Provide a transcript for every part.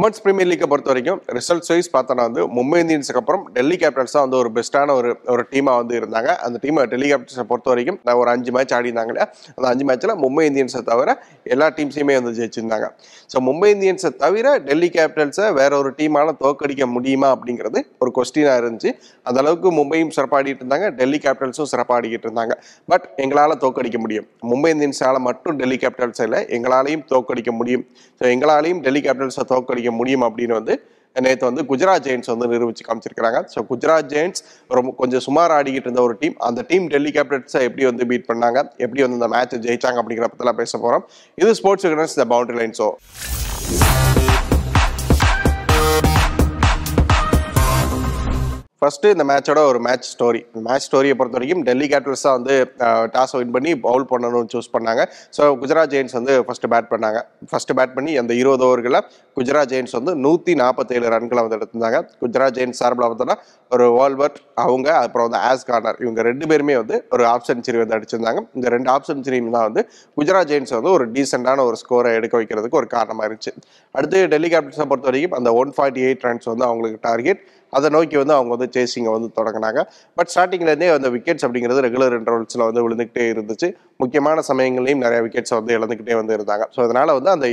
Women's premier லீக்கை பொறுத்த வரைக்கும் results wise பார்த்தோன்னா வந்து மும்பை இந்தியன்ஸுக்கு அப்புறம் டெல்லி கேபிட்டல்ஸ் தான் வந்து ஒரு பெஸ்ட்டான ஒரு ஒரு டீமாக வந்து இருந்தாங்க. அந்த டீமை டெல்லி கேபிட்டல்ஸை பொறுத்த வரைக்கும் நான் ஒரு அஞ்சு மேட்ச் ஆடி இருந்தாங்க இல்லையா? அந்த அஞ்சு மேட்ச்சில் மும்பை இந்தியன்ஸை தவிர எல்லா டீம்ஸையுமே வந்து ஜெயிச்சிருந்தாங்க. ஸோ மும்பை இந்தியன்ஸை தவிர டெல்லி கேபிட்டல்ஸை வேற ஒரு டீமால தோக்கடிக்க முடியுமா அப்படிங்கிறது ஒரு கொஸ்டினாக இருந்துச்சு. அந்த அளவுக்கு மும்பையும் சிறப்பாடிட்டு இருந்தாங்க டெல்லி கேபிட்டல்ஸும் சிறப்பாடிக்கிட்டு இருந்தாங்க. பட் எங்களால் தோக்கடிக்க முடியும். மும்பை இந்தியன்ஸால் மட்டும் டெல்லி கேபிட்டல்ஸ் இல்லை எங்களாலையும் தோக்கடிக்க முடியும். ஸோ எங்களாலையும் டெல்லி கேபிட்டல்ஸை தோக்கடிக்க முடியும் அப்படின்னு வந்து நேற்று வந்து குஜராத் ஜெயின்ஸ் வந்து நிரூபிச்சு காமிச்சிருக்கிறாங்க. ஸோ குஜராத் ஜெயின்ஸ் ரொம்ப கொஞ்சம் சுமார் ஆடிக்கிட்டு இருந்த ஒரு டீம். அந்த டீம் டெல்லி கேபிட்டல்ஸை எப்படி வந்து பீட் பண்ணாங்க? எப்படி வந்து இந்த மேட்ச் ஜெயிச்சாங்க அப்படிங்கிற பற்றிலாம் பேச போகிறோம் இது sports விகனர்ஸ் the boundary line show first இந்த மேட்சோட ஒரு மேட்ச் ஸ்டோரி மேட்ச் ஸ்டோரியை பொறுத்த வரைக்கும் டெல்லி கேபிட்டல்ஸ் தான் வந்து டாஸ் வின் பண்ணி பவுல் பண்ணணும்னு சூஸ் பண்ணாங்க. ஸோ குஜராத் ஜெயின்ஸ் வந்து ஃபஸ்ட்டு பேட் பண்ணாங்க. ஃபஸ்ட்டு பேட் பண்ணி அந்த இருபது ஓவர்களில் குஜராத் ஜெயின்ஸ் வந்து நூற்றி நாற்பத்தேழு ரன்களை வந்து எடுத்திருந்தாங்க. குஜராத் ஜெயின்ஸ் சார்பில் பார்த்தோன்னா ஒரு வால்பர்ட் அவங்க அப்புறம் வந்து ஆஸ் கார்னர் இவங்க ரெண்டு பேருமே வந்து ஒரு ஆஃப் செஞ்சுரி வந்து அடிச்சிருந்தாங்க. இந்த ரெண்டு ஆஃப் செஞ்சுரியும் தான் வந்து குஜராத் ஜெயின்ஸ் வந்து ஒரு டீசெண்டான ஒரு ஸ்கோரை எடுக்க வைக்கிறதுக்கு ஒரு காரணமாக இருந்துச்சு. அடுத்து டெல்லி கேபிட்டல்ஸை பொறுத்த வரைக்கும் அந்த ஒன் ஃபார்ட்டி எயிட் ரன்ஸ் வந்து அவங்களுக்கு டார்கெட் அதை நோக்கி வந்து அவங்க வந்து சேசிங்கை வந்து தொடங்கினாங்க. பட் ஸ்டார்டிங்லேருந்தே அந்த விக்கெட்ஸ் அப்படிங்கிறது ரெகுலர் இன்டர்வல்ஸில் வந்து விழுந்துக்கிட்டே இருந்துச்சு. முக்கியமான சமயங்களையும் நிறைய விக்கெட்ஸ் வந்து இழந்துக்கிட்டே வந்து இருந்தாங்க. ஸோ அதனால் வந்து அந்த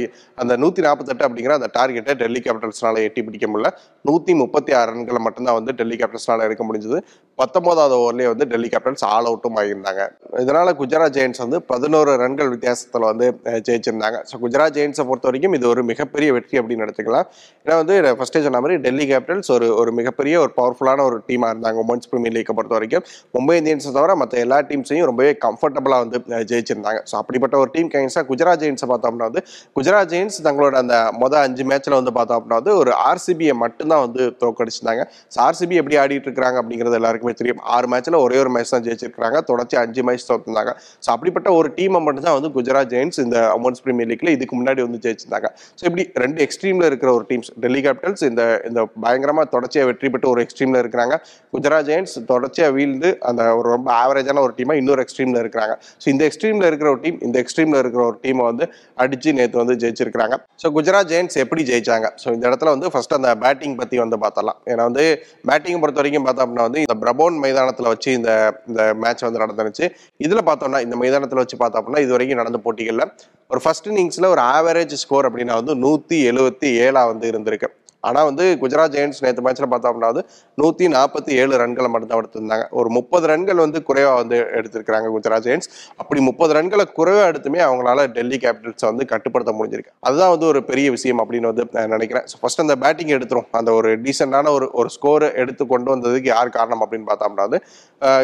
அந்த நூற்றி நாற்பத்தெட்டு அப்படிங்கிற அந்த டார்கெட்டை டெல்லி கேபிட்டல்ஸ்னால எட்டி பிடிக்க முடியல. நூற்றி முப்பத்தி ஆறு ரன்களை மட்டும்தான் வந்து டெல்லி கேபிட்டல்ஸ்னால எடுக்க முடிஞ்சது. பத்தொன்பதாவது ஓவர்லேயே வந்து டெல்லி கேபிட்டல்ஸ் ஆல் அவுட்டும் ஆகியிருந்தாங்க. இதனால் குஜராத் ஜெயின்ஸ் வந்து பதினோரு ரன்கள் வித்தியாசத்தில் வந்து ஜெயிச்சிருந்தாங்க. ஸோ குஜராத் ஜெயின்ஸை பொறுத்த வரைக்கும் இது ஒரு மிகப்பெரிய வெற்றி அப்படின்னு எடுத்துக்கலாம். ஏன்னா வந்து ஃபஸ்ட்டே சொன்ன மாதிரி டெல்லி கேபிட்டல்ஸ் ஒரு ஒரு மிக மிகப்பெரிய ஒரு பவர்ஃபுல்லான ஒரு டீமாக இருந்தாங்க உமன்ஸ் பிரீமியர் லீக்கை பொறுத்த வரைக்கும் மும்பை இந்தியன்ஸை தவிர மற்ற எல்லா டீம்ஸையும் ரொம்பவே கம்ஃபர்டபுளாக வந்து ஜெயிச்சிருந்தாங்க. ஸோ அப்படிப்பட்ட ஒரு டீம் கைன்ஸாக குஜராத் ஜெயின்ஸை பார்த்தோம்னா வந்து குஜராத் ஜெயின்ஸ் தங்களோட அந்த மொதல் அஞ்சு மேட்ச்சில் வந்து பார்த்தோம் அப்படின்னா வந்து ஒரு ஆர்சிபியை மட்டும்தான் வந்து தோக்கடிச்சிருந்தாங்க ஸோ ஆர்சிபி எப்படி ஆடிட்டு இருக்காங்க அப்படிங்கிறது எல்லாருக்குமே தெரியும். ஆறு மேட்ச்சில் ஒரே ஒரு மேட்ச் தான் ஜெயிச்சிருக்காங்க தொடர்ச்சி அஞ்சு மேட்ச் தோத்துருந்தாங்க. ஸோ அப்படிப்பட்ட ஒரு டீமை மட்டும் தான் வந்து குஜராத் ஜெயின்ஸ் இந்த உமன்ஸ் பிரீமியர் லீக்ல இதுக்கு முன்னாடி வந்து ஜெயிச்சிருந்தாங்க. ஸோ இப்படி ரெண்டு எக்ஸ்ட்ரீமில் இருக்கிற ஒரு டீம்ஸ் டெல்லி கேபிட்டல்ஸ் இந்த இந்த பயங்கரமாக தொடர்ச்சியாக வெற்றி பெற்று ஒரு எக்ஸ்ட்ரீமில் இருக்கிறாங்க. குஜராத் ஜெயின்ஸ் தொடர்ச்சியாக வீழ்ந்து அந்த ஒரு ரொம்ப ஆவரேஜான ஒரு டீமாக இன்னொரு எக்ஸ்ட்ரீமில் இருக்கிறாங்க. ஸோ இந்த எக்ஸ்ட்ரீமில் இருக்கிற ஒரு டீம் இந்த எக்ஸ்ட்ரீமில் இருக்கிற ஒரு டீமை வந்து அடித்து நேற்று வந்து ஜெயிச்சிருக்கிறாங்க. ஸோ குஜராத் ஜெயின்ஸ் எப்படி ஜெயிச்சாங்க? ஸோ இந்த இடத்துல வந்து ஃபர்ஸ்ட் அந்த பேட்டிங் பற்றி வந்து பார்த்தலாம் ஏன்னா வந்து பேட்டிங் பொறுத்த வரைக்கும் பார்த்தோம் அப்படின்னா வந்து இந்த பிரபோன் மைதானத்தில் வச்சு இந்த இந்த மேட்ச் வந்து நடந்துருச்சு இதில் பார்த்தோம்னா இந்த மைதானத்தில் வச்சு பார்த்தோம் அப்படின்னா இது வரைக்கும் நடந்த போட்டிகளில் ஒரு ஃபர்ஸ்ட் இன்னிங்ஸில் ஒரு ஆவரேஜ் ஸ்கோர் அப்படின்னா வந்து நூற்றி எழுபத்தி ஏழாக வந்து இருந்திருக்கு. ஆனால் வந்து குஜராத் ஜெயின்ஸ் நேற்று மேட்ச்சில் பார்த்தோம்னா வந்து நூற்றி நாற்பத்தி ஏழு ரன்களை மட்டும் தான் எடுத்திருந்தாங்க. ஒரு முப்பது ரன்கள் வந்து குறைவாக வந்து எடுத்திருக்கிறாங்க குஜராத் ஜெயின்ஸ் அப்படி முப்பது ரன்களை குறைவாக எடுத்துமே அவங்களால டெல்லி கேபிட்டல்ஸை வந்து கட்டுப்படுத்த முடிஞ்சிருக்கு. அதுதான் வந்து ஒரு பெரிய விஷயம் அப்படின்னு வந்து நான் நினைக்கிறேன். ஸோ ஃபர்ஸ்ட் அந்த பேட்டிங் எடுத்துரும். அந்த ஒரு டீசெண்டான ஒரு ஒரு ஸ்கோர் எடுத்து கொண்டு வந்ததுக்கு யார் காரணம் அப்படின்னு பார்த்தோம்னா வந்து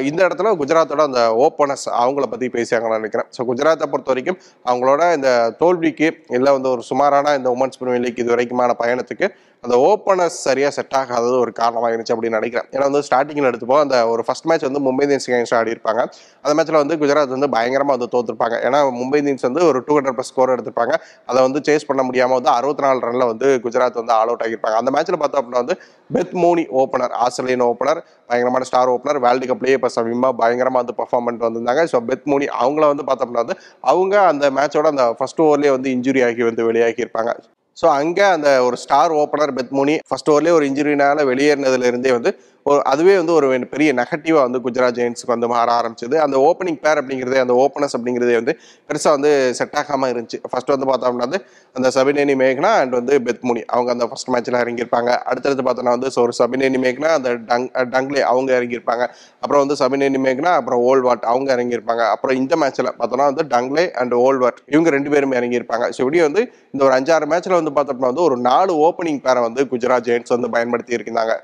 இந்த இடத்துல குஜராத்தோட அந்த ஓப்பனர்ஸ் அவங்கள பற்றி பேசியாங்கன்னு நினைக்கிறேன். ஸோ குஜராத்தை பொறுத்த வரைக்கும் அவங்களோட இந்த தோல்விக்கு இல்லை வந்து ஒரு சுமாரான இந்த உமன்ஸ் பிரீமியர் லீக் இது வரைக்குமான பயணத்துக்கு அந்த ஓப்பனர்ஸ் சரியாக செட் ஆகாதது ஒரு காரணமாக இருந்துச்சு அப்படின்னு நினைக்கிறேன். ஏன்னா வந்து ஸ்டார்டிங்கில் எடுத்துப்போம். அந்த ஒரு ஃபஸ்ட் மேட்ச் வந்து மும்பை இந்தியன்ஸ் அகைன்ஸ்ட் ஆடி இருப்பாங்க அந்த மேட்ச்சில் வந்து குஜராத் வந்து பயங்கரமாக வந்து தோத்துருப்பாங்க. ஏன்னா மும்பை இந்தியன்ஸ் வந்து ஒரு டூ ஹண்ட்ரட் ப்ளஸ் ஸ்கோர் எடுத்திருப்பாங்க. அதை வந்து சேஸ் பண்ண முடியாமல் வந்து அறுபத்தி நாலு ரனில் வந்து குஜராத் வந்து ஆல் அவுட் ஆகியிருப்பாங்க. அந்த மேட்ச்சில் பார்த்தோம் அப்படின்னா வந்து Beth Mooney opener Australian opener பயங்கரமான ஸ்டார் ஓப்பனர் வேர்ல்டு கப்லேயே இப்போ சமீபமாக பயங்கரமாக வந்து பர்ஃபார்ம் பண்ணிட்டு வந்திருந்தாங்க. ஸோ பெத் மோனி அவங்கள வந்து பார்த்தோம்னா வந்து அவங்க அந்த மேட்சோட அந்த ஃபர்ஸ்ட் ஓவர்லேயே வந்து இன்ஜுரி ஆகி வந்து வெளியாகி இருப்பாங்க ஸோ அங்கே அந்த ஒரு star opener Beth Mooney first ஓவர்லேயே ஒரு இன்ஜுரினால வெளியேறினதுல இருந்தே வந்து ஒரு அதுவே வந்து ஒரு பெரிய நெகட்டிவாக வந்து குஜராத் ஜெயின்ஸுக்கு வந்து மாற ஆரம்பிச்சது. அந்த ஓப்பனிங் பேர் அப்படிங்கிறதே அந்த ஓப்பனர்ஸ் அப்படிங்கிறதே வந்து பெருசாக வந்து செட் ஆகாமல் இருந்துச்சு. ஃபர்ஸ்ட் வந்து பார்த்தோம்னா வந்து அந்த சபினேனி மேக்னா அண்ட் வந்து பெத்முனி அவங்க அந்த ஃபர்ஸ்ட் மேட்ச்சில் இறங்கியிருப்பாங்க. அடுத்தடுத்து பார்த்தோன்னா வந்து ஒரு சபினேனி மேக்னா அந்த டங் டங்லே அவங்க இறங்கியிருப்பாங்க. அப்புறம் வந்து சபினேனி மேக்னா அப்புறம் ஓல்வாட் அவங்க இறங்கியிருப்பாங்க. அப்புறம் இந்த மேட்ச்சில் பார்த்தோன்னா வந்து டங்லே அண்ட் ஓல்வாட் இவங்க ரெண்டு பேருமே இறங்கியிருப்பாங்க. ஸோ இப்படி வந்து இந்த ஒரு அஞ்சாறு மேட்ச்சில் வந்து பார்த்தோம்னா வந்து ஒரு நாலு ஓப்பனிங் பேரை வந்து குஜராத் ஜெயின்ஸ் வந்து பயன்படுத்தி இருந்தாங்க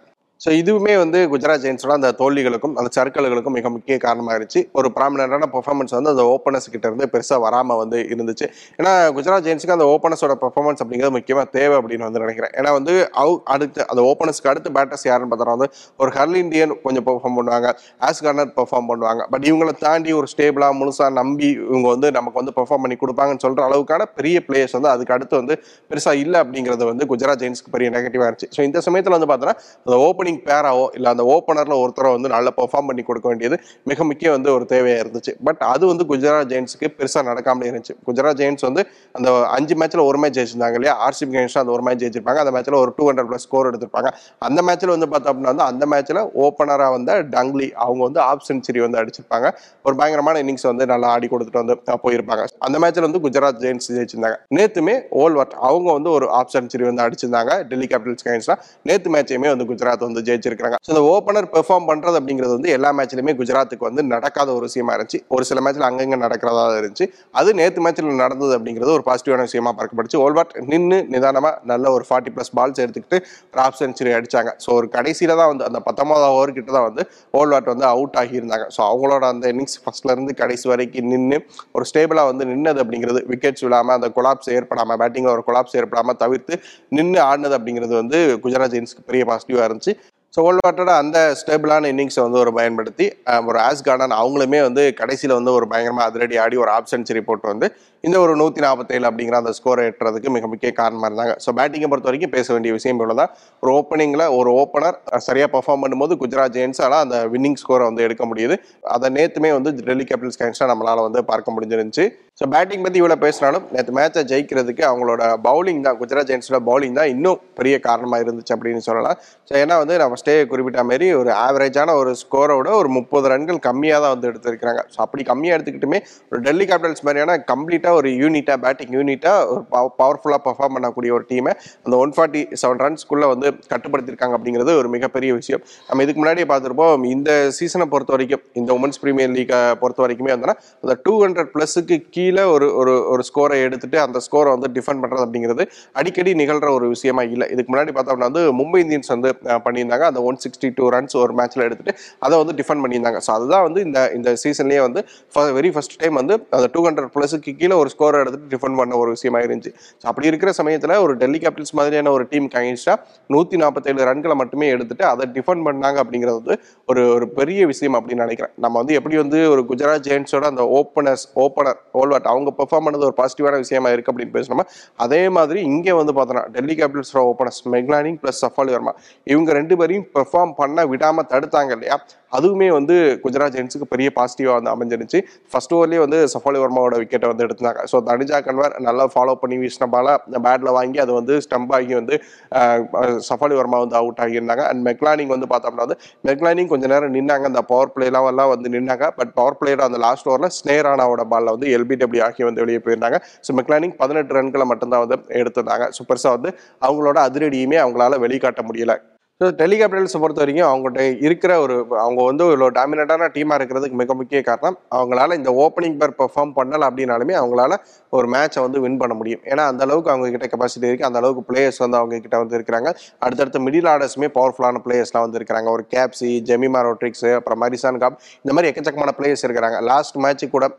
ஸோ இதுவுமே வந்து குஜராத் ஜெயின்ஸோட அந்த தோல்விகளுக்கும் அந்த சர்க்கிள்களுக்கும் மிக முக்கிய காரணமாக இருந்துச்சு ஒரு ப்ராமினண்டான பெர்ஃபார்மன்ஸ் வந்து அந்த ஓப்பனர்ஸ் கிட்ட இருந்து பெருசாக வராமல் வந்து இருந்துச்சு. ஏன்னா குஜராத் ஜெயின்ஸுக்கு அந்த ஓப்பனர்ஸோட பெர்ஃபார்மன்ஸ் அப்படிங்கிறது முக்கியமாக தேவை அப்படின்னு வந்து நினைக்கிறேன். ஏன்னா வந்து அவு அடுத்து அந்த ஓப்பனர்ஸ்க்கு அடுத்து பேட்டர்ஸ் யாருன்னு பார்த்தா வந்து ஒரு ஹர்ல் இந்தியன் கொஞ்சம் பெர்ஃபார்ம் பண்ணுவாங்க ஆஸ் கர்னர் பெர்ஃபார்ம் பண்ணுவாங்க. பட் இவங்களை தாண்டி ஒரு ஸ்டேபிளாக முழுசாக நம்பி இவங்க வந்து நமக்கு வந்து பெர்ஃபார்ம் பண்ணி கொடுப்பாங்கன்னு சொல்கிற அளவுக்கான பெரிய பிளேயர்ஸ் வந்து அதுக்கு அடுத்து வந்து பெருசாக இல்லை அப்படிங்கிறது வந்து குஜராத் ஜெயின்ஸ்க்கு பெரிய நெகட்டிவாக இருந்துச்சு. ஸோ இந்த சமயத்தில் வந்து பார்த்தோன்னா அந்த ஓப்பனிங் ஓப்பனிங் பேராவோ இல்லை அந்த ஓப்பனரில் ஒருத்தரை வந்து நல்லா பெர்ஃபார்ம் பண்ணி கொடுக்க வேண்டியது மிக முக்கிய வந்து ஒரு தேவையாக இருந்துச்சு. பட் அது வந்து குஜராத் ஜெயின்ஸுக்கு பெருசாக நடக்காமலே இருந்துச்சு. குஜராத் ஜெயின்ஸ் வந்து அந்த அஞ்சு மேட்ச்சில் ஒரு மேட்ச் ஜெயிச்சிருந்தாங்க இல்லையா? ஆர்சிபி கேம்ஸ் அந்த ஒரு மேட்ச் ஜெயிச்சிருப்பாங்க. அந்த மேட்ச்சில் ஒரு டூ ஹண்ட்ரட் ப்ளஸ் ஸ்கோர் எடுத்திருப்பாங்க. அந்த மேட்ச்சில் வந்து பார்த்தோம் அப்படின்னா வந்து அந்த மேட்ச்சில் ஓப்பனராக வந்த டங்லி அவங்க வந்து ஆஃப் செஞ்சுரி வந்து அடிச்சிருப்பாங்க. ஒரு பயங்கரமான இன்னிங்ஸ் வந்து நல்லா ஆடி கொடுத்துட்டு வந்து போயிருப்பாங்க. அந்த மேட்ச்சில் வந்து குஜராத் ஜெயின்ஸ் ஜெயிச்சிருந்தாங்க. நேற்றுமே ஓல்வர்ட் அவங்க வந்து ஒரு ஆஃப் செஞ்சுரி வந்து அடிச்சிருந்தாங்க. டெல்லி கேபிட்டல்ஸ் கைன்ஸ்ல நேற்று மேட்சையுமே வந்து குஜராத் வந்து ஜெயிச்சிருக்காங்க ஸோ இந்த ஓப்பனர் பெர்ஃபார்ம் பண்ணுறது அப்படிங்கிறது வந்து எல்லா மேட்ச்லையுமே குஜராத்துக்கு வந்து நடக்காத ஒரு விஷயமா இருந்துச்சு. ஒரு சில மேட்ச்ல அங்கங்க நடக்கிறதா இருந்துச்சு. அது நேற்று மேட்ச்ல நடந்தது அப்படிங்கிறது ஒரு பாசிட்டிவான விஷயமா பார்க்கப்படுச்சு. ஓல்வாட் நின்று நிதானமாக நல்ல ஒரு ஃபார்ட்டி ப்ளஸ் பால்ஸ் எடுத்துக்கிட்டு ஹாஃப் ஆஃப் செஞ்சுரி அடிச்சாங்க. ஸோ ஒரு கடைசியில தான் வந்து அந்த பத்தொன்பதாவது ஓவர் கிட்ட தான் வந்து ஓல்வாட் வந்து அவுட் ஆகியிருந்தாங்க. ஸோ அவங்களோட அந்த இன்னிங்ஸ் ஃபர்ஸ்ட்ல இருந்து கடைசி வரைக்கும் நின்று ஒரு ஸ்டேபிளா வந்து நின்னது அப்படிங்கிறது விக்கெட்ஸ் விழாம அந்த கொலாப்ஸ் ஏற்படாம பேட்டிங்ல ஒரு கொலாப்ஸ் ஏற்படாம தவிர்த்து நின்று ஆடினது அப்படிங்கிறது வந்து குஜராத் ஜெயின்ஸ்க்கு பெரிய பாசிட்டிவா இருந்துச்சு. ஸோ ஓல்வாட்டோட அந்த ஸ்டேபிளான இன்னிங்ஸை வந்து ஒரு பயன்படுத்தி ஒரு ஆஸ் கார்டன் அவங்களுமே வந்து கடைசியில் வந்து ஒரு பயங்கரமாக அதிரடி ஆடி ஒரு ஆப் சென்ச்சுரி போட்டு வந்து இந்த ஒரு நூற்றி நாற்பத்தேழு அப்படிங்கிற அந்த ஸ்கோரை எட்டுறதுக்கு மிக முக்கிய காரணமாக இருந்தாங்க. ஸோ பேட்டிங்கை பொறுத்த வரைக்கும் பேச வேண்டிய விஷயம் இவ்வளோ தான். ஒரு ஓப்பனிங்கில் ஒரு ஓப்பனர் சரியாக பர்ஃபார்ம் பண்ணும்போது குஜராத் ஜெயின்ஸால் அந்த வின்னிங் ஸ்கோரை வந்து எடுக்க முடியுது. அதை நேற்றுமே வந்து டெல்லி கேபிட்டல்ஸ் கைன்ஸாக நம்மளால் வந்து பார்க்க முடிஞ்சிருந்துச்சு. ஸோ பேட்டிங் பற்றி இவ்வளோ பேசினாலும் நேற்று மேட்சை ஜெயிக்கிறதுக்கு அவங்களோட பவுலிங் தான் குஜராத் ஜெயின்ஸோட பவுலிங் தான் இன்னும் பெரிய காரணமாக இருந்துச்சு அப்படின்னு சொல்லலாம். ஸோ ஏன்னா வந்து நம்ம ஸ்டே குறிப்பிட்ட மாதிரி ஒரு ஆவரேஜான ஒரு ஸ்கோரோட ஒரு முப்பது ரன்கள் கம்மியாக தான் வந்து எடுத்திருக்கிறாங்க. ஸோ அப்படி கம்மியாக எடுத்துக்கிட்டுமே ஒரு டெல்லி கேபிட்டல்ஸ் மாதிரியான கம்ப்ளீட்டாக ஒரு யூனிட்டாக பேட்டிங் யூனிட்டாக ஒரு பவர்ஃபுல்லாக பர்ஃபார்ம் பண்ணக்கூடிய ஒரு டீமை அந்த ஒன் ஃபார்ட்டி செவன் ரன்ஸ்க்குள்ளே வந்து கட்டுப்படுத்தியிருக்காங்க அப்படிங்கிறது ஒரு மிகப்பெரிய விஷயம். நம்ம இதுக்கு முன்னாடியே பார்த்துருப்போம் இந்த சீசனை பொறுத்த வரைக்கும் இந்த உமன்ஸ் ப்ரீமியர் லீக்கை பொறுத்த வரைக்குமே வந்தோன்னா அந்த டூ ஹண்ட்ரட் ப்ளஸுக்கு கீழே ஒரு ஒரு ஒரு ஸ்கோரை எடுத்துட்டு அந்த ஸ்கோரை வந்து டிஃபெண்ட் பண்ணுறது அப்படிங்கிறது அடிக்கடி நிகழ்கிற ஒரு விஷயமா இல்லை. இதுக்கு முன்னாடி பார்த்தோம்னா வந்து மும்பை இந்தியன்ஸ் வந்து பண்ணியிருந்தாங்க. அந்த ஒன் சிக்ஸ்டி டூ ரன்ஸ் ஒரு மேட்ச்சில் எடுத்துட்டு அதை வந்து டிஃபெண்ட் பண்ணியிருந்தாங்க. ஸோ அதுதான் வந்து இந்த இந்த சீசன்லேயே வந்து வெரி ஃபர்ஸ்ட் டைம் வந்து அந்த டூ ஹண்ட்ரட் ப்ளஸுக்கு கீழே ஒரு ஸ்கோரை எடுத்துட்டு டிஃபெண்ட் பண்ண ஒரு விஷயமா இருந்துச்சு. ஸோ அப்படி இருக்கிற சமயத்தில் ஒரு டெல்லி கேபிட்டல்ஸ் மாதிரியான ஒரு டீம் கைன்ஸ்டா நூற்றி நாற்பத்தேழு ரன்களை மட்டுமே எடுத்துட்டு அதை டிஃபெண்ட் பண்ணாங்க அப்படிங்கிறது வந்து ஒரு ஒரு பெரிய விஷயம் அப்படின்னு நினைக்கிறேன். நம்ம வந்து எப்படி வந்து ஒரு குஜராத் ஜெயின்ஸோட அந்த ஓப்பனர்ஸ் ஓப்பனர் ஓல்வாட் அவங்க பெர்ஃபார்ம் பண்ணது ஒரு பாசிட்டிவான விஷயமா இருக்கு அப்படின்னு பேசணுமா அதே மாதிரி இங்கே வந்து பார்த்தோன்னா Delhi கேபிட்டல்ஸோட openers Meg Lanning plus Shafali Verma இவங்க ரெண்டு பேரையும் பெர்ஃபார்ம் பண்ண விடாம தடுத்தாங்க இல்லையா? அதுவுமே வந்து குஜராத் ஜெயின்ஸுக்கு பெரிய பாசிட்டிவாக வந்து அமைஞ்சிருச்சு ஃபர்ஸ்ட் ஓவர்லேயே வந்து சஃபாலி வர்மாவோட விக்கெட்டை வந்து எடுத்தாங்க ஸோ தனிஜா கன்வர் நல்லா ஃபாலோ பண்ணி வீசின பால பேட்டில் வாங்கி அது வந்து ஸ்டம்ப் ஆகி வந்து சஃபாலி வர்மா வந்து அவுட் ஆகியிருந்தாங்க. அண்ட் மெக்லானிங் வந்து பார்த்தோம்னா வந்து மெக்லானிங் கொஞ்ச நேரம் நின்னாங்க. அந்த பவர் பிளேலாம் எல்லாம் வந்து நின்னாங்க. பட் பவர் பிளேயர் அந்த லாஸ்ட் ஓவரில் ஸ்னேரானாவோட பால்ல வந்து எல்பிடபிள்யூ ஆகி வந்து வெளியே போயிருந்தாங்க. ஸோ மெக்லானிங் பதினெட்டு ரன்களை மட்டும்தான் வந்து எடுத்திருந்தாங்க. ஸோ பெருசாக வந்து அவங்களோட அதிரடியுமே அவங்களால வெளிக்காட்ட முடியல. ஸோ டெல்லி கேபிட்டல்ஸை பொறுத்த வரைக்கும் அவங்கள்ட்ட இருக்கிற ஒரு அவங்க வந்து ஒரு டாமினட்டான டீமாக இருக்கிறதுக்கு மிக முக்கிய காரணம் அவங்களால இந்த ஓப்பனிங் பேர் பெர்ஃபார்ம் பண்ணலை அப்படின்னாலுமே அவங்களால ஒரு மேட்சை வந்து வின் பண்ண முடியும். ஏன்னா அந்த அளவுக்கு அவங்க கிட்ட கெப்பாசிட்டி இருக்குது அந்த அளவுக்கு பிளேயர்ஸ் வந்து அவங்க கிட்ட வந்து இருக்கிறாங்க. அடுத்தடுத்த மிடில் ஆர்டர்ஸுமே பவர்ஃபுல்லான பிளேயர்ஸ்லாம் வந்து இருக்கிறாங்க. ஒரு கேப்சி ஜெமிமா ரோட்ரிக்ஸ் அப்புறம் மரிசான் காப் இந்த மாதிரி எக்கச்சக்கமான பிளேயர்ஸ் இருக்கிறாங்க. லாஸ்ட் மேட்ச் கூட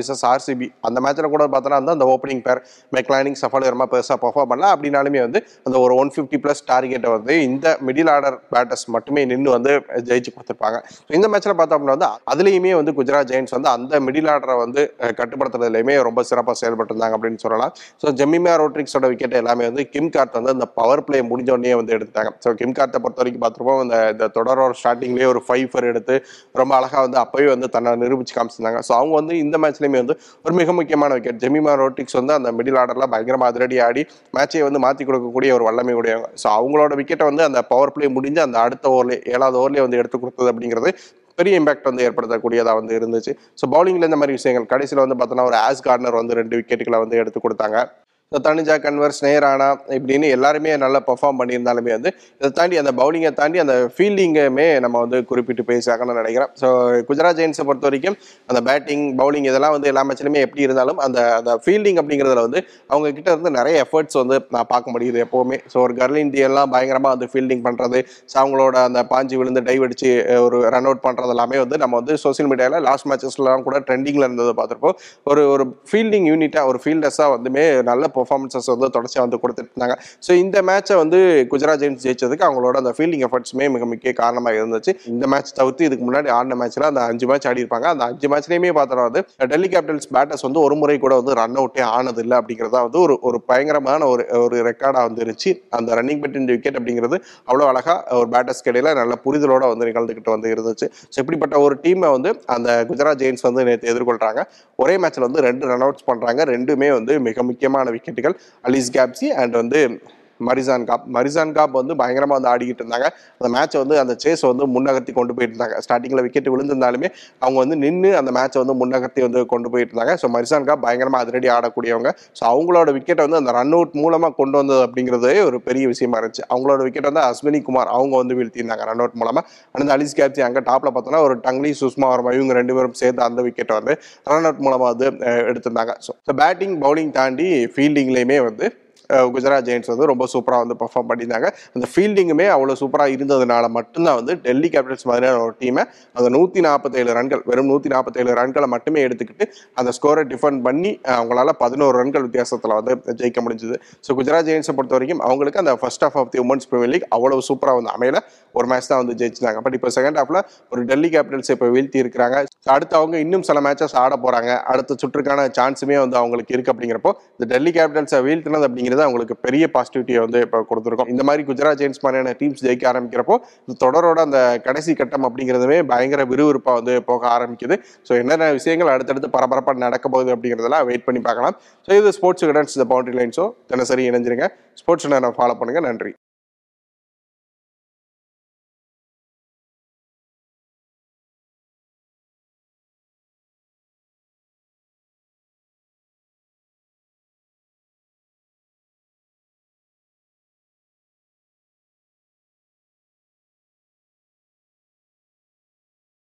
விசஸ் ஆர்சிபி அந்த மேட்ச்சில் கூட பார்த்தோன்னா வந்து அந்த ஓப்பனிங் பேர் மெக்லானிங் சஃபாலி பெருசாக பர்ஃபார்ம் பண்ணல. அப்படின்னாலுமே வந்து அந்த ஒரு ஒன் ஃபிஃப்டி ப்ளஸ் டார்கெட்டை வந்து இந்த மிடில் ஆர்டர் பேட்டர்ஸ் மட்டுமே நின்று வந்து ஜெயிச்சு கொடுத்துருப்பாங்க. இந்த மேட்ச்ல பார்த்தோம் அப்படின்னா வந்து அதுலேயுமே வந்து குஜராத் ஜெயின்ஸ் வந்து அந்த மிடில் ஆர்டரை வந்து கட்டுப்படுத்துறதுலையுமே ரொம்ப சிறப்பாக செயல்பட்டிருந்தாங்க அப்படின்னு சொல்லலாம். ஸோ ஜெமிமா ரோட்ரிக்ஸோட விக்கெட் எல்லாமே வந்து கிம் கார்த் வந்து அந்த பவர் பிளே முடிஞ்சோடனே வந்து எடுத்தாங்க ஸோ கிம் கார்த்தை பொறுத்த வரைக்கும் பார்த்துருப்போம் அந்த இந்த தொடரோட ஸ்டார்டிங்லேயே ஒரு ஃபைவ் ஃபர் எடுத்து ரொம்ப அழகாக வந்து அப்பவே வந்து தன்னை நிரூபிச்சு காமிச்சிருந்தாங்க. ஸோ அவங்க வந்து இந்த மேட்ச்லேயுமே வந்து ஒரு மிக முக்கியமான விக்கெட் ஜெமிமா ரோட்ரிக்ஸ் வந்து அந்த மிடில் ஆர்டரில் பயங்கரமாக அதிரடி ஆடி மேட்சை வந்து மாற்றி கொடுக்கக்கூடிய ஒரு வல்லமை உடையவங்க. ஸோ அவங்களோட விக்கெட்டை வந்து அந்த பவர் பிளே முடிஞ்சு அந்த அடுத்த ஓவர்லேயே ஏழாவது ஓவர்லேயே வந்து எடுத்து கொடுத்தது அப்படிங்கிறது பெரிய இம்பாக்ட் வந்து ஏற்படுத்தக்கூடியதாக வந்து இருந்துச்சு. ஸோ பவுலிங்கில் இந்த மாதிரி விஷயங்கள் கடைசியில் வந்து பார்த்தோன்னா ஒரு ஆஸ் கார்னர் வந்து ரெண்டு விக்கெட்டுகளை வந்து எடுத்து கொடுத்தாங்க. ஸோ தனிஜா கன்வர்ஸ் நேரானா இப்படின்னு எல்லாருமே நல்லா பெர்ஃபார்ம் பண்ணியிருந்தாலுமே வந்து இதை தாண்டி அந்த பவுலிங்கை தாண்டி அந்த ஃபீல்டிங்குமே நம்ம வந்து குறிப்பிட்டு பேசியாகணும்னு நினைக்கிறேன். ஸோ குஜராத் ஜெயின்ஸை பொறுத்த வரைக்கும் அந்த பேட்டிங் பவுலிங் இதெல்லாம் வந்து எல்லா மேட்ச்லையுமே எப்படி இருந்தாலும் அந்த அந்த ஃபீல்டிங் அப்படிங்கிறதுல வந்து அவங்க கிட்ட இருந்து நிறைய எஃபர்ட்ஸ் வந்து நான் பார்க்க முடியுது எப்போவுமே. ஸோ ஒரு கர்ல் எல்லாம் பயங்கரமாக வந்து ஃபீல்டிங் பண்ணுறது ஸோ அவங்களோட அந்த பாஞ்சி விழுந்து டைவ் அடிச்சு ஒரு ரன் அவுட் பண்ணுறது எல்லாமே வந்து நம்ம வந்து சோஷியல் மீடியாவில் லாஸ்ட் மேட்சஸ்லாம் கூட ட்ரெண்டிங்கில் இருந்தது பார்த்துருப்போம். ஒரு ஒரு ஃபீல்டிங் யூனிட்டாக ஒரு ஃபீல்டர்ஸாக வந்துமே நல்ல பெர்ஃபார்மன்சஸ் வந்து தொடர்ச்சியாக வந்து கொடுத்துட்டு இருந்தாங்க ஸோ இந்த மேட்சை வந்து குஜராத் ஜெயின்ஸ் ஜெயிச்சதுக்கு அவங்களோட அந்த ஃபீல்டிங் எஃபர்ட்ஸுமே மிக முக்கிய காரணமாக இருந்துச்சு. இந்த மேட்ச் தவிர்த்து இதுக்கு முன்னாடி ஆடின மேட்ச்சில் அந்த அஞ்சு மேட்ச் ஆடி இருப்பாங்க. அந்த அஞ்சு மேட்ச்லேயுமே பார்த்தோம்னா வந்து டெல்லி கேபிட்டல்ஸ் பேட்டர்ஸ் வந்து ஒரு முறை கூட வந்து ரன் அவுட்டே ஆனது இல்லை அப்படிங்கிறதா வந்து ஒரு ஒரு பயங்கரமான ஒரு ஒரு ரெக்கார்டாக வந்துருச்சு. அந்த ரன்னிங் பெட்டின் விக்கெட் அப்படிங்கிறது அவ்வளோ அழகாக ஒரு பேட்டர்ஸ் இடையில நல்ல புரிதலோட வந்து நிகழ்ந்துக்கிட்டு வந்து இருந்துச்சு. ஸோ இப்படிப்பட்ட ஒரு டீமை வந்து அந்த குஜராத் ஜெயின்ஸ் வந்து நேற்று எதிர்கொள்றாங்க. ஒரே மேட்ச்ல வந்து ரெண்டு ரன் அவுட்ஸ் பண்றாங்க. ரெண்டுமே வந்து மிக முக்கியமான விக்கெட்டுகள் அலிஸ் கேப்சி அண்ட் வந்து மரிசான் காப் மரிசான் காப் வந்து பயங்கரமாக வந்து ஆடிக்கிட்டு இருந்தாங்க. அந்த மேட்சை வந்து அந்த சேஸ் வந்து முன்னகர்த்தி கொண்டு போயிட்டு இருந்தாங்க ஸ்டார்டிங்கில் விக்கெட் விழுந்திருந்தாலுமே அவங்க வந்து நின்று அந்த மேட்சை வந்து முன்னகர்த்தி வந்து கொண்டு போயிட்டு இருந்தாங்க. ஸோ மரிசான் காப் பயங்கரமாக அதிரடி ஆடக்கூடியவங்க. ஸோ அவங்களோட விக்கெட்டை வந்து அந்த ரன் அவுட் மூலமாக கொண்டு வந்தது அப்படிங்கிறதே ஒரு பெரிய விஷயமா இருந்துச்சு. அவங்களோட விக்கெட் வந்து அஸ்வினி குமார் அவங்க வந்து வீழ்த்தியிருந்தாங்க ரன் அவுட் மூலமாக அந்த அலிஸ் கேப்சி அங்கே டாப்பில் பார்த்தோன்னா ஒரு டங்லி சுஷ்மா வர்மா இவங்க ரெண்டு பேரும் சேர்ந்து அந்த விக்கெட்டை வந்து ரன் அவுட் மூலமாக வந்து எடுத்திருந்தாங்க. ஸோ பேட்டிங் பவுலிங் தாண்டி ஃபீல்டிங்லேயுமே வந்து குஜராத் ஜெயின்ஸ் வந்து ரொம்ப சூப்பராக வந்து பர்ஃபார்ம் பண்ணியிருந்தாங்க. அந்த ஃபீல்டிங்குமே அவ்வளோ சூப்பராக இருந்ததுனால மட்டும்தான் வந்து டெல்லி கேபிட்டல்ஸ் மாதிரியான ஒரு டீமை அந்த நூற்றி நாற்பத்தேழு ரன்கள் வெறும் நூற்றி நாற்பத்தேழு ரன்களை மட்டுமே எடுத்துக்கிட்டு அந்த ஸ்கோரை டிஃபெண்ட் பண்ணி அவங்களால பதினோரு ரன்கள் வித்தியாசத்தில் வந்து ஜெயிக்க முடிஞ்சது. ஸோ குஜராத் ஜெயின்ஸை பொறுத்த வரைக்கும் அவங்களுக்கு அந்த first half of the women's premier league அவ்வளோ சூப்பராக வந்து அமையல. ஒரு மேட்ச் தான் வந்து ஜெயிச்சிருந்தாங்க. பட் இப்போ செகண்ட் ஹாஃப்ல ஒரு டெல்லி கேபிட்டல்ஸ் இப்போ வீழ்த்தி இருக்கிறாங்க அடுத்து அவங்க இன்னும் சில மேட்சஸ் ஆட போகிறாங்க அடுத்த சுற்றுக்கான சான்ஸுமே வந்து அவங்களுக்கு இருக்கு அப்படிங்கிறப்போ இந்த டெல்லி கேபிட்டல்ஸை வீழ்த்தினது அப்படிங்கிறது அவங்களுக்கு பெரிய பாசிட்டிவிட்டியை வந்து இப்போ கொடுத்துருக்கோம். இந்த மாதிரி குஜராத் ஜெயின்ஸ் மாதிரியான டீம்ஸ் ஜெயிக்க ஆரம்பிக்கிறப்போ இந்த தொடரோட அந்த கடைசி கட்டம் அப்படிங்கிறதுமே பயங்கர விறுவிறுப்பாக வந்து போக ஆரம்பிக்குது. ஸோ என்னென்ன விஷயங்கள் அடுத்தடுத்து பரபரப்பாக நடக்க போகுது அப்படிங்கிறதெல்லாம் வெயிட் பண்ணி பார்க்கலாம். ஸோ இது ஸ்போர்ட்ஸ் கடன்ஸ் த பவுண்டரி லைன்ஸோ தினசரி இணைஞ்சிருங்க. ஸ்போர்ட்ஸ் நான் ஃபாலோ பண்ணுங்க. நன்றி.